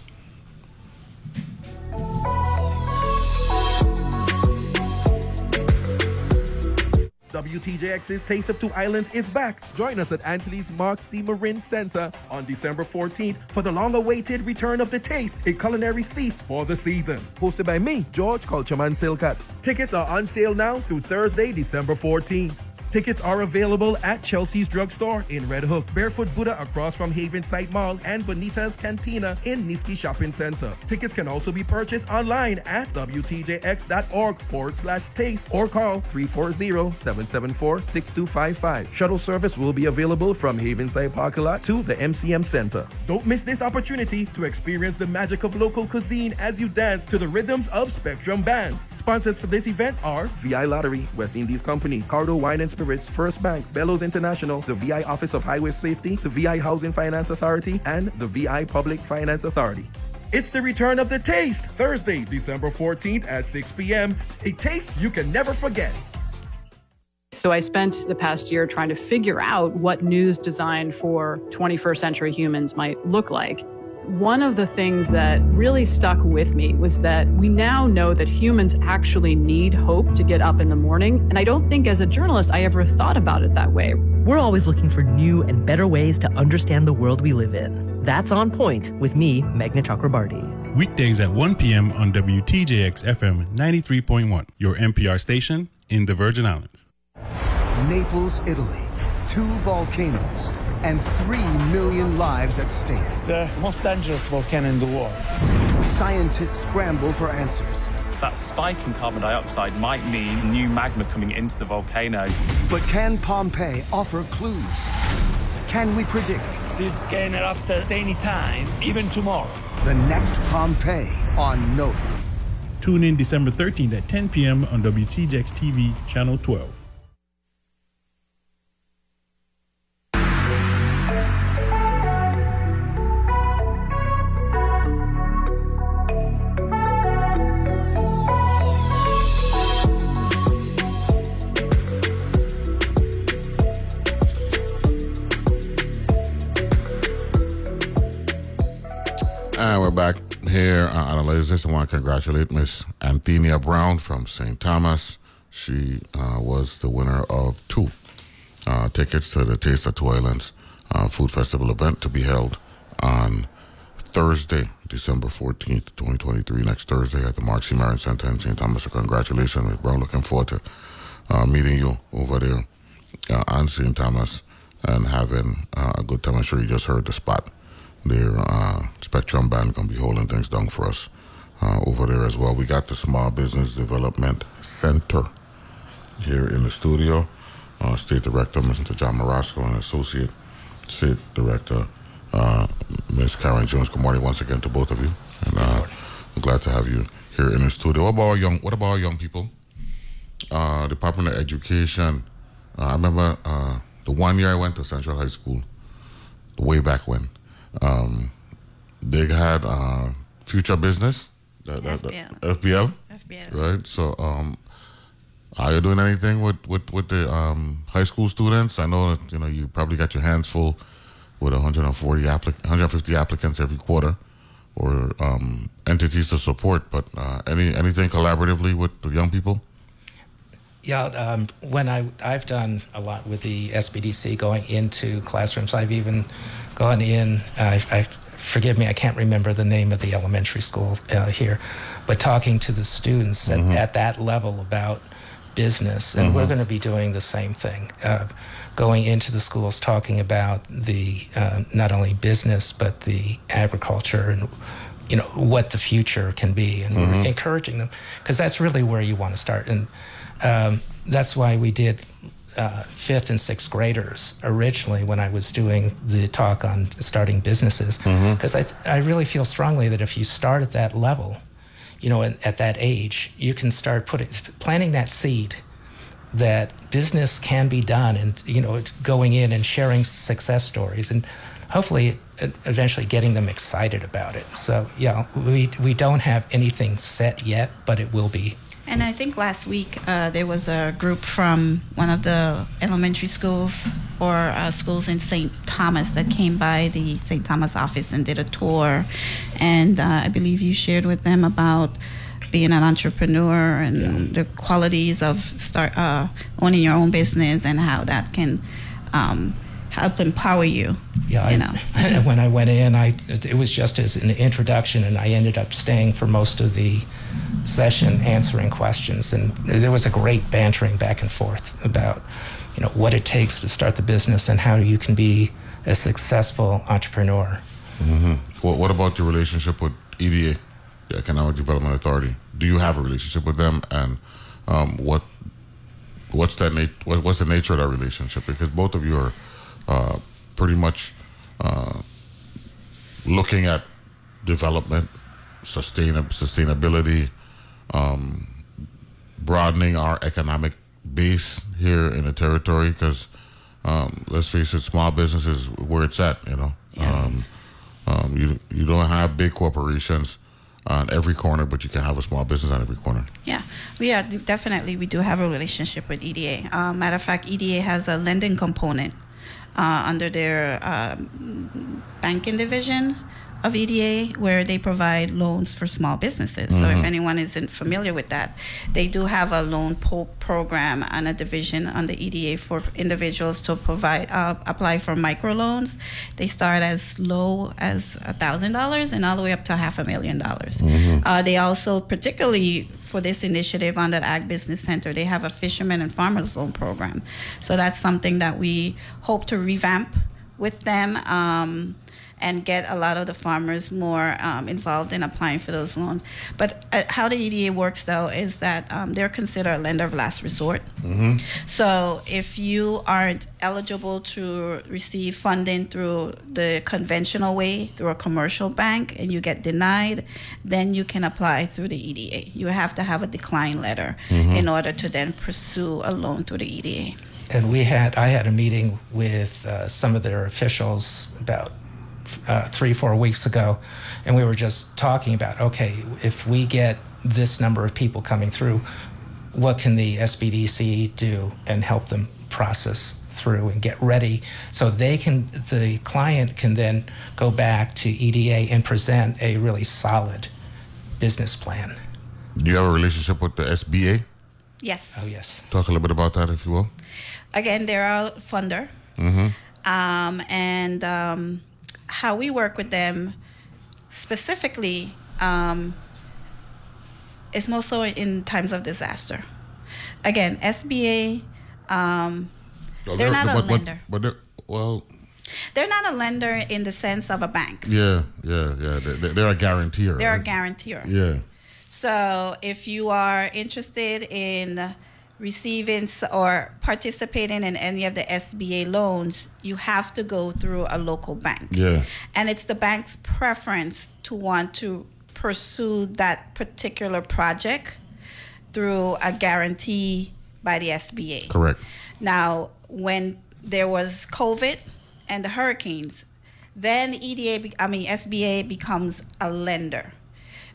WTJX's Taste of Two Islands is back. Join us at Antilles Mark C. Marin Center on December 14th for the long-awaited return of the taste, a culinary feast for the season. Hosted by me, George Culturman Silcat. Tickets are on sale now through Thursday, December 14th. Tickets are available at Chelsea's Drugstore in Red Hook, Barefoot Buddha across from Havensight Mall, and Bonita's Cantina in Nisky Shopping Center. Tickets can also be purchased online at WTJX.org forward slash taste or call 340-774-6255. Shuttle service will be available from Havensight Parking Lot to the MCM Center. Don't miss this opportunity to experience the magic of local cuisine as you dance to the rhythms of Spectrum Band. Sponsors for this event are VI Lottery, West Indies Company, Cardo Wine and Spirits, First Bank, Bellows International, the VI Office of Highway Safety, the VI Housing Finance Authority, and the VI Public Finance Authority. It's the return of the taste, Thursday, December 14th at 6 p.m. A taste you can never forget. So I spent the past year trying to figure out what news designed for 21st century humans might look like. One of the things that really stuck with me was that we now know that humans actually need hope to get up in the morning. And I don't think as a journalist I ever thought about it that way. We're always looking for new and better ways to understand the world we live in. That's On Point with me, Meghna Chakrabarty. Weekdays at 1 p.m. on WTJX FM 93.1, your NPR station in the Virgin Islands. Naples, Italy. Two volcanoes and three million lives at stake. The most dangerous volcano in the world. Scientists scramble for answers. That spike in carbon dioxide might mean new magma coming into the volcano. But can Pompeii offer clues? Can we predict? This can erupt at any time, even tomorrow. The next Pompeii on Nova. Tune in December 13th at 10 p.m. on WTJX TV, Channel 12. Analyze I want to congratulate Miss Anthenia Brown from St. Thomas. She uh, was the winner of two uh, tickets to the Taste of Two Islands uh, Food Festival event to be held on Thursday, December 14th, 2023, next Thursday at the Mark C. Marin Center in St. Thomas. So congratulations, Ms. Brown. Looking forward to uh, meeting you over there uh, on St. Thomas and having uh, a good time. I'm sure you just heard the spot their uh, Spectrum Band gonna be holding things down for us uh, over there as well. We got the Small Business Development Center here in the studio. Uh, State Director Mr. John Morosco and Associate State Director uh, Ms. Karen Jones. Good morning once again to both of you, and uh, I'm glad to have you here in the studio. What about our young? What about our young people? Uh, Department of Education. I remember the one year I went to Central High School, way back when um, they had uh, future business, that, that, FBL. FBL, FBL. right? So, um, are you doing anything with with with the um, high school students? I know that you know you probably got your hands full with 140 applic- 150 applicants every quarter, or um, entities to support. But uh, any anything collaboratively with the young people? Yeah, um, when I I've done a lot with the SBDC going into classrooms. I've even gone in. Uh, I forgive me, I can't remember the name of the elementary school uh, here, but talking to the students Mm-hmm. at, at that level about business, and we're going to be doing the same thing. Uh, going into the schools, talking about the uh, not only business but the agriculture and you know what the future can be, and we're encouraging them because that's really where you want to start, and um, that's why we did uh, fifth and sixth graders originally when I was doing the talk on starting businesses. Because I, I really feel strongly that if you start at that level, you know, at, at that age, you can start putting planting that seed that business can be done and you know going in and sharing success stories and hopefully eventually getting them excited about it. So yeah we we don't have anything set yet but it will be And I think last week uh, there was a group from one of the elementary schools or uh, schools in St. Thomas that came by the St. Thomas office and did a tour. And uh, I believe you shared with them about being an entrepreneur and the qualities of start uh, owning your own business and how that can um, help empower you. Yeah, you I- know. (laughs) when I went in, I it was just as an introduction, and I ended up staying for most of the session, answering questions, and there was a great bantering back and forth about, you know, what it takes to start the business and how you can be a successful entrepreneur. Mm-hmm. What, what about your relationship with EDA, the Economic Development Authority? Do you have a relationship with them, and um, what what's that nat- what's the nature of that relationship? Because both of you are uh, pretty much uh, looking at development, sustain sustainability, um, broadening our economic base here in the territory. Because um, let's face it, small business is where it's at. You know, um, um, you you don't have big corporations on every corner, but you can have a small business on every corner. Yeah, we are definitely we do have a relationship with EDA. Uh, matter of fact, EDA has a lending component uh, under their um, banking division of EDA where they provide loans for small businesses. Mm-hmm. So if anyone isn't familiar with that, they do have a loan po- program and a division on the EDA for individuals to provide uh, apply for microloans. They start as low as a thousand dollars and all the way up to half a million dollars. Mm-hmm. Uh, they also, particularly for this initiative on that Ag Business Center, they have a fisherman and farmers loan program. So that's something that we hope to revamp with them. Um, and get a lot of the farmers more um, involved in applying for those loans. But uh, how the EDA works, though, is that um, they're considered a lender of last resort. Mm-hmm. So if you aren't eligible to receive funding through the conventional way, through a commercial bank, and you get denied, then you can apply through the EDA. You have to have a decline letter mm-hmm. in order to then pursue a loan through the EDA. And we had, I had a meeting with uh, some of their officials about uh, three, four weeks ago, and we were just talking about okay, if we get this number of people coming through, what can the SBDC do and help them process through and get ready so they can the client can then go back to EDA and present a really solid business plan. Do you have a relationship with the SBA? Yes. Oh yes. Talk a little bit about that, if you will. Again, they're a funder, mm-hmm. um, and um, how we work with them specifically um, is more so in times of disaster. Again, SBA, um, well, they're, they're, not but, a lender. But, but well, they're not a lender in the sense of a bank. Yeah, yeah, yeah. They're, they're a guarantor. They're right? a guarantor. Yeah. So if you are interested in receiving or participating in any of the SBA loans, you have to go through a local bank. Yeah. And it's the bank's preference to want to pursue that particular project through a guarantee by the SBA. Correct. Now, when there was COVID and the hurricanes, then EDA, I mean SBA becomes a lender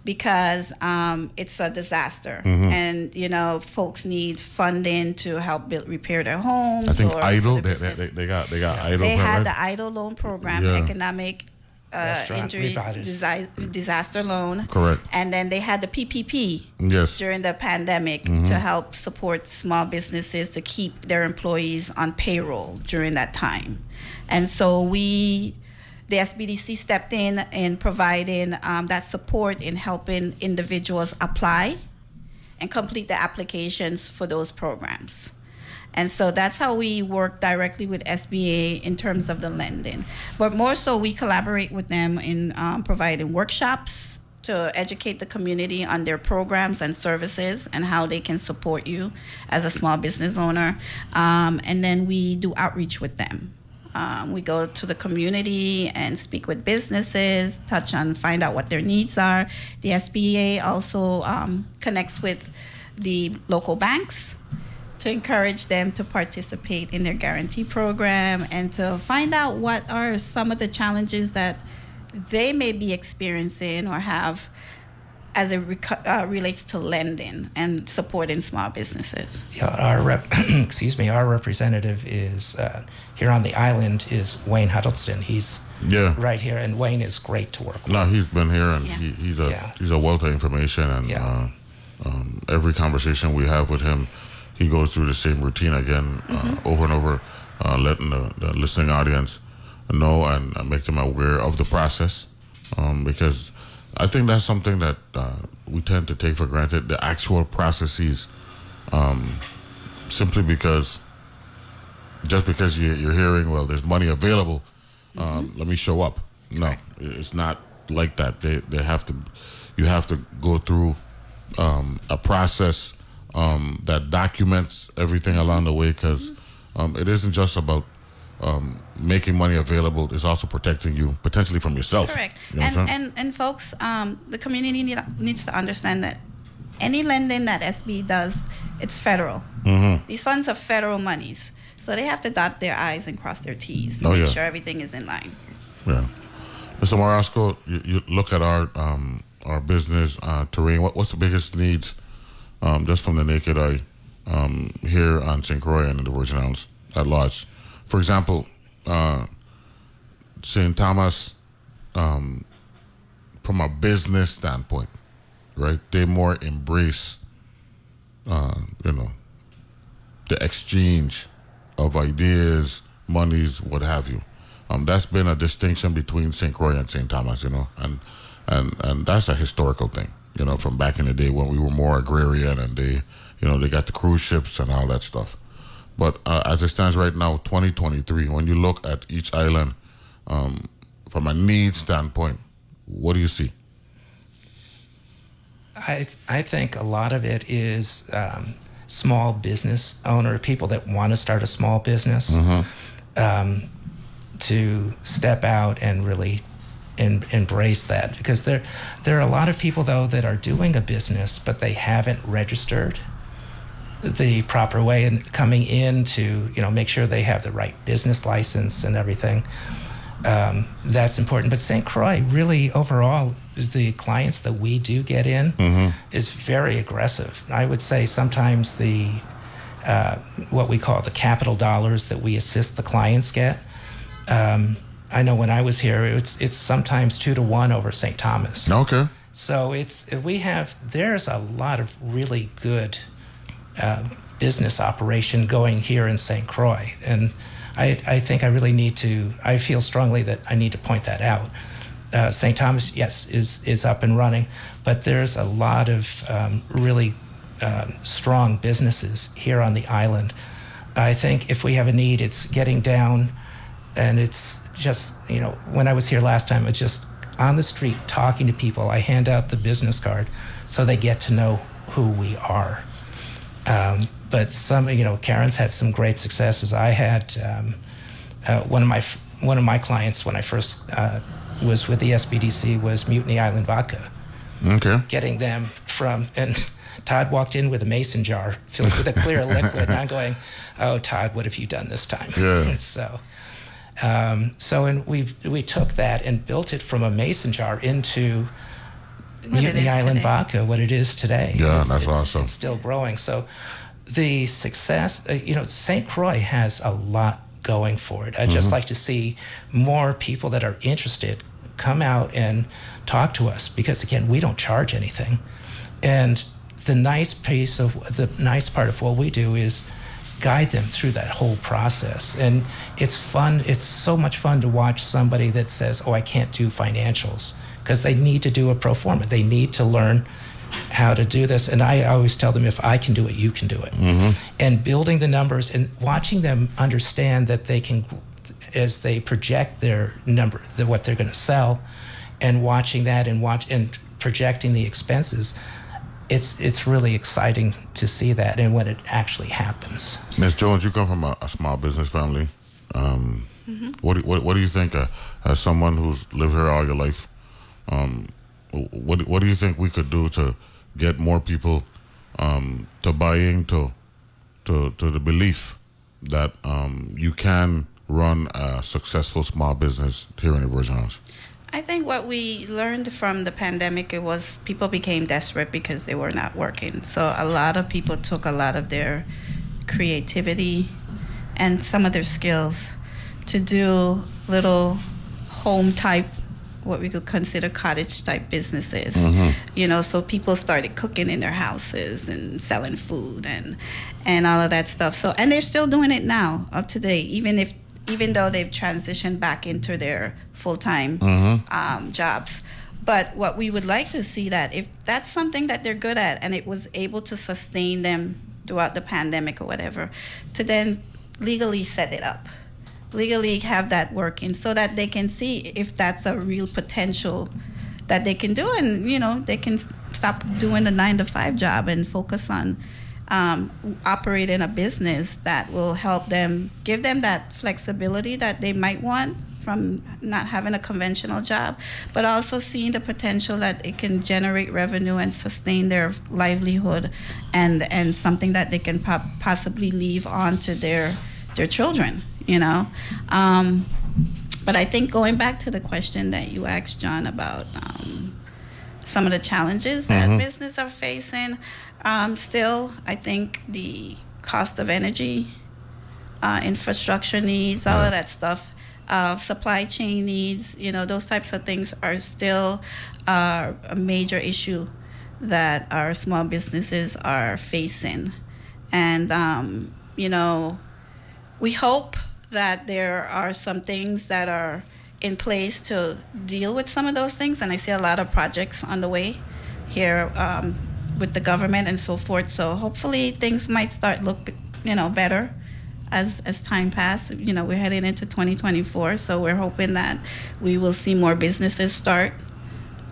because um, it's a disaster, mm-hmm. and you know folks need funding to help build repair their homes. I think EIDL they, they, they, got they got EIDL. They had the idle loan program, yeah. economic uh, injury disi- disaster loan. Correct. And then they had the PPP yes. during the pandemic mm-hmm. to help support small businesses to keep their employees on payroll during that time. And so we the SBDC stepped in in providing um, that support in helping individuals apply and complete the applications for those programs. And so that's how we work directly with SBA in terms of the lending. But more so, we collaborate with them in um, providing workshops to educate the community on their programs and services and how they can support you as a small business owner. Um, and then we do outreach with them. Um, we go to the community and speak with businesses, touch on, find out what their needs are. The SBA also um, connects with the local banks to encourage them to participate in their guarantee program and to find out what are some of the challenges that they may be experiencing or have as it rec- uh, relates to lending and supporting small businesses. Yeah, our rep, (clears throat) excuse me, our representative is uh, here on the island is Wayne Huddleston. He's yeah right here, and Wayne is great to work with. No, he's been here, and yeah. he, he's a yeah. he's a wealth of information, and yeah. uh, um, every conversation we have with him, he goes through the same routine again, uh, mm-hmm. over and over, uh, letting the, the, listening audience know and make them aware of the process, um, because I think that's something that uh, we tend to take for granted the actual processes, um, simply because just because you, you're hearing, well, there's money available, um, let me show up. No, it's not like that. They they have to, you have to go through um, a process um, that documents everything along the way because um, it isn't just about um, making money available. is also protecting you potentially from yourself. Correct. You know and, and and folks, um, the community need, needs to understand that any lending that SB does, it's federal. Mhm. These funds are federal monies, so they have to dot their I's and cross their T's to Oh, make yeah. sure everything is in line. Yeah, Mr. Morosco, you, you look at our um, our business uh, terrain. What, what's the biggest needs, um, just from the naked eye, um, here on St. Croix and in the Virgin Islands at large? For example, uh, St. Thomas, um, from a business standpoint, right? They more embrace, uh, you know, the exchange of ideas, monies, what have you. Um, that's been a distinction between St. Croix and St. Thomas, you know, and and and that's a historical thing, you know, from back in the day when we were more agrarian and they, you know, they got the cruise ships and all that stuff. But uh, as it stands right now, 2023, when you look at each island um, from a need standpoint, what do you see? I I think a lot of it is um, small business owner people that want to start a small business Mhm. um, to step out and really en- embrace that because there there are a lot of people though that are doing a business but they haven't registered the proper way and coming in to you know make sure they have the right business license and everything um, that's important but st croix really overall the clients that we do get in Mhm. is very aggressive i would say sometimes the uh, what we call the capital dollars that we assist the clients get um, i know when i was here it's it's sometimes two to one over st thomas Okay. so it's we have there's a lot of really good uh, business operation going here in St. Croix, and I, I think I really need to. I feel strongly that I need to point that out. Uh, St. Thomas, yes, is is up and running, but there's a lot of um, really um, strong businesses here on the island. I think if we have a need, it's getting down, and it's just you know when I was here last time, it's just on the street talking to people. I hand out the business card so they get to know who we are. Um, but some, you know, Karen's had some great successes. I had um, uh, one of my one of my clients when I first uh, was with the SBDC was Mutiny Island Vodka. Okay. Getting them from and Todd walked in with a mason jar filled with a clear (laughs) liquid, and I'm going, "Oh, Todd, what have you done this time?" Yeah. (laughs) so, um, so and we we took that and built it from a mason jar into Mutiny Island today. vodka, what it is today. Yeah, It's- that's it's- awesome. It's still growing. So the success, uh, you know, St. Croix has a lot going for it. I'd just Mhm. like to see more people that are interested come out and talk to us because again, we don't charge anything. And the nice piece of the nice part of what we do is guide them through that whole process. And it's fun. It's so much fun to watch somebody that says, "Oh, I can't do financials," because they need to do a pro forma. They need to learn how to do this. And I always tell them, if I can do it, you can do it. And building the numbers and watching them understand that they can, as they project their number, the, what they're going to sell, and watching that and watch and projecting the expenses. It's it's really exciting to see that and when it actually happens. Ms. Jones, you come from a, a small business family. Um, what, do, what what do you think, uh, as someone who's lived here all your life, um, what what do you think we could do to get more people um, to buy into to to the belief that um, you can run a successful small business here in the Virgin Islands? I think what we learned from the pandemic it was people became desperate because they were not working. So a lot of people took a lot of their creativity and some of their skills to do little home type what we could consider cottage type businesses. Mhm. You know, so people started cooking in their houses and selling food and and all of that stuff. So and they're still doing it now up to date, even if even though they've transitioned back into their full time Mhm. um, jobs. But what we would like to see that if that's something that they're good at and it was able to sustain them throughout the pandemic or whatever, to then legally set it up, legally have that working, so that they can see if that's a real potential that they can do, and you know they can stop doing the nine to five job and focus on um, operating a business that will help them give them that flexibility that they might want from not having a conventional job, but also seeing the potential that it can generate revenue and sustain their livelihood, and and something that they can po- possibly leave on to their their children. You know. Um, but I think going back to the question that you asked, John, about um, some of the challenges that Mhm. business are facing, um, still, I think the cost of energy, uh, infrastructure needs, all of that stuff, uh, supply chain needs, you know, those types of things are still uh, a major issue that our small businesses are facing. And, um, you know, we hope that there are some things that are in place to deal with some of those things. And I see a lot of projects on the way here um, with the government and so forth. So hopefully things might start look, you know, better as as time passes. You know, we're heading into 2024, so we're hoping that we will see more businesses start.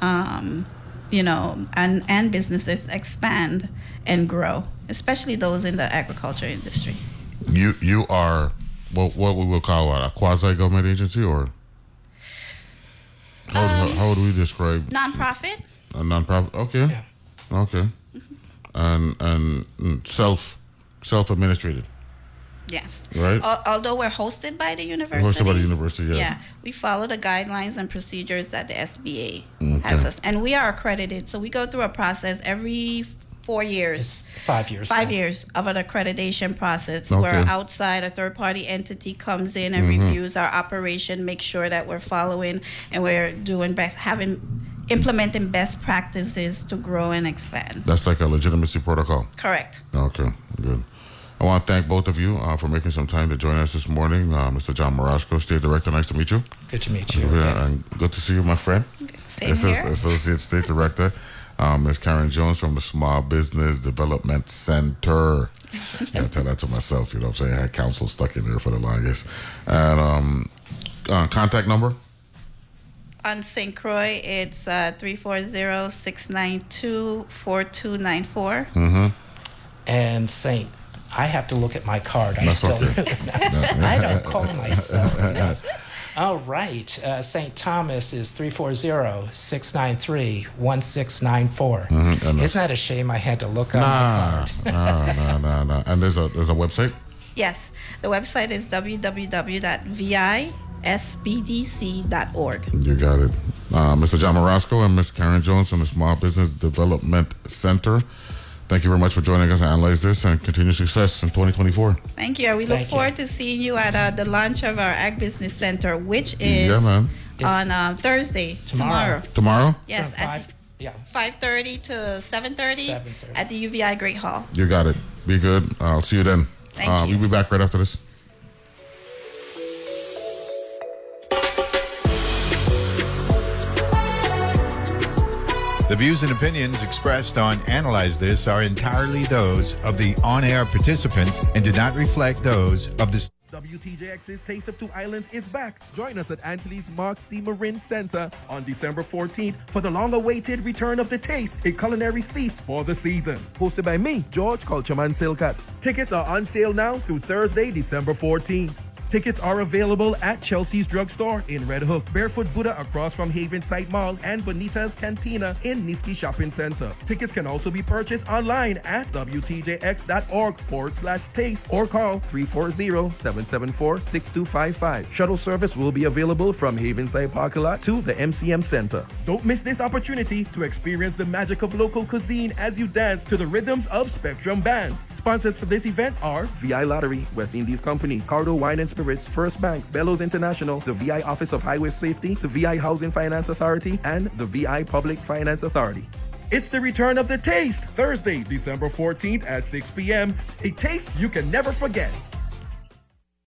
Um, you know, and and businesses expand and grow, especially those in the agriculture industry. You you are what what we will call what, a quasi government agency or how, Um, would, how would we describe Nonprofit. a nonprofit? Okay, okay, and and mm, self self administrated. Yes. Right. Al- although we're hosted by the university. Hosted by the university, yeah. Yeah. We follow the guidelines and procedures that the SBA Okay. has us, and we are accredited. So we go through a process every four years. Five years. Five now. years of an accreditation process Okay. where outside a third party entity comes in and Mhm. reviews our operation, make sure that we're following and we're doing best, having implementing best practices to grow and expand. That's like a legitimacy protocol. Correct. Okay, good. I want to thank both of you uh, for making some time to join us this morning. Uh, Mr. John Morosco, State Director, nice to meet you. Good to meet you. Yeah, and good to see you, my friend. Same This is here. Associate State Director, (laughs) um, Ms. Karen Jones from the Small Business Development Center. (laughs) I tell that to myself, you know what I'm saying? I had counsel stuck in there for the longest. And um, uh, contact number? On St. Croix, it's uh, 340-692-4294. Mm-hmm. And Saint, I have to look at my card. I still okay. (laughs) I don't call myself. (laughs) no. All right. Uh, St. Thomas is 340-693-1694. Mhm, and that's- Isn't that a shame I had to look up Nah, nah, nah, nah, nah. And there's a there's a website. Yes, the website is www.visbdc.org. You got it. Uh, Mr. John Morosco and Ms. Karen Jones from the Small Business Development Center. Thank you very much for joining us and analyze this and continue success in 2024. Thank you. We look Thank you. forward to seeing you at uh, the launch of our Ag Business Center, which is Yeah, man. on uh, Thursday, Tomorrow. Tomorrow? Yes, at five- yeah. 5.30 to 7.30 7:30. at the UVI Great Hall. You got it. Be good. I'll see you then. Thank uh, you. We'll be back right after this. The views and opinions expressed on Analyze This are entirely those of the on air participants and do not reflect those of the. WTJX's Taste of Two Islands is back. Join us at Antilles Mark C. Marin Center on December 14th for the long-awaited return of the taste, a culinary feast for the season. Hosted by me, George Culturman Silkat. Tickets are on sale now through Thursday, December 14th. Tickets are available at Chelsea's Drugstore in Red Hook, Barefoot Buddha across from Havensight Mall, and Bonita's Cantina in Nisky Shopping Center. Tickets can also be purchased online at WTJX.org forward slash taste or call 340-774-6255. Shuttle service will be available from Havensight Parking Lot to the MCM Center. Don't miss this opportunity to experience the magic of local cuisine as you dance to the rhythms of Spectrum Band. Sponsors for this event are VI Lottery, West Indies Company, Cardo Wine and First Bank, Bellows International, the VI Office of Highway Safety, the VI Housing Finance Authority, and the VI Public Finance Authority. It's the return of the taste, Thursday, December 14th at 6 p.m. A taste you can never forget.